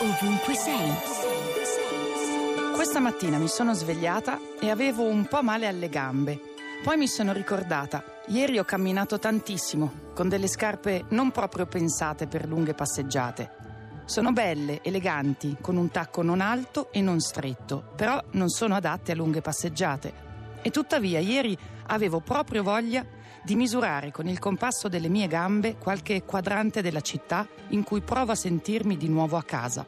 ovunque sei. Questa mattina mi sono svegliata e avevo un po' male alle gambe. Poi mi sono ricordata, ieri ho camminato tantissimo, con delle scarpe non proprio pensate per lunghe passeggiate. Sono belle, eleganti, con un tacco non alto e non stretto, però non sono adatte a lunghe passeggiate. E tuttavia ieri avevo proprio voglia di misurare con il compasso delle mie gambe qualche quadrante della città in cui provo a sentirmi di nuovo a casa.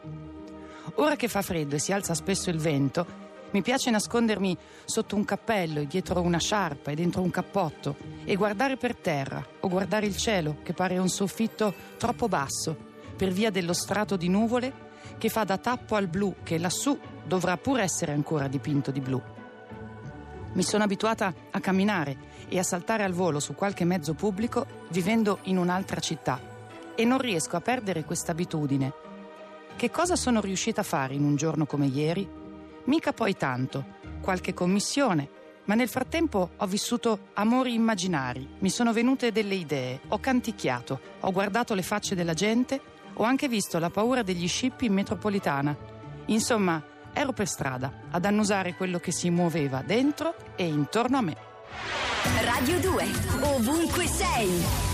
Ora che fa freddo e si alza spesso il vento, mi piace nascondermi sotto un cappello e dietro una sciarpa e dentro un cappotto e guardare per terra o guardare il cielo che pare un soffitto troppo basso per via dello strato di nuvole che fa da tappo al blu che lassù dovrà pure essere ancora dipinto di blu. Mi sono abituata a camminare e a saltare al volo su qualche mezzo pubblico vivendo in un'altra città e non riesco a perdere questa abitudine. Che cosa sono riuscita a fare in un giorno come ieri? Mica poi tanto, qualche commissione, ma nel frattempo ho vissuto amori immaginari, mi sono venute delle idee, ho canticchiato, ho guardato le facce della gente, ho anche visto la paura degli scippi in metropolitana. Insomma, ero per strada ad annusare quello che si muoveva dentro e intorno a me. Radio 2, ovunque sei.